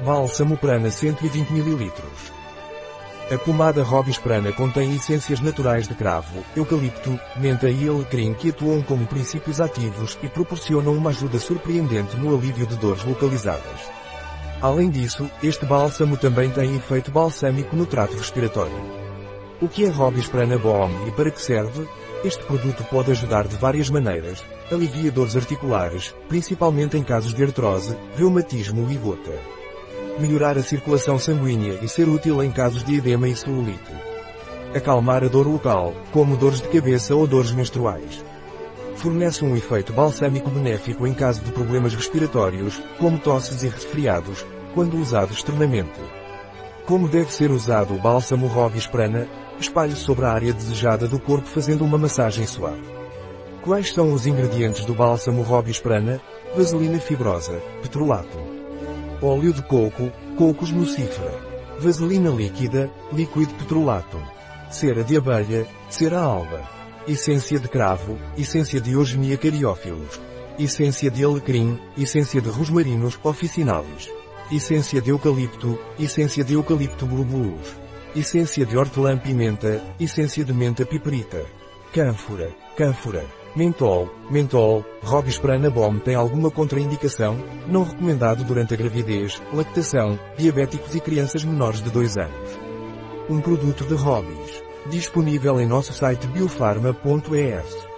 Bálsamo Prana 120 ml. A pomada Robis Prana contém essências naturais de cravo, eucalipto, menta e alecrim que atuam como princípios ativos e proporcionam uma ajuda surpreendente no alívio de dores localizadas. Além disso, este bálsamo também tem efeito balsâmico no trato respiratório. O que é Robis Prana Balm e para que serve? Este produto pode ajudar de várias maneiras. Alivia dores articulares, principalmente em casos de artrose, reumatismo e gota. Melhorar a circulação sanguínea e ser útil em casos de edema e celulite. Acalmar a dor local, como dores de cabeça ou dores menstruais. Fornece um efeito balsâmico benéfico em caso de problemas respiratórios, como tosses e resfriados, quando usado externamente. Como deve ser usado o bálsamo Robis? Espalhe sobre a área desejada do corpo fazendo uma massagem suave. Quais são os ingredientes do bálsamo Robis? Vaselina fibrosa, petrolato. Óleo de coco, cocos nucifera. Vaselina líquida, líquido petrolato. Cera de abelha, cera alba. Essência de cravo, essência de Eugenia cariófilos. Essência de alecrim, essência de rosmarinos officinalis. Essência de eucalipto, essência de eucalipto globulus. Essência de hortelã-pimenta, essência de menta piperita. Cânfora, cânfora. Mentol, mentol, Robisprana Bom tem alguma contraindicação? Não recomendado durante a gravidez, lactação, diabéticos e crianças menores de 2 anos. Um produto de Robis. Disponível em nosso site biofarma.es.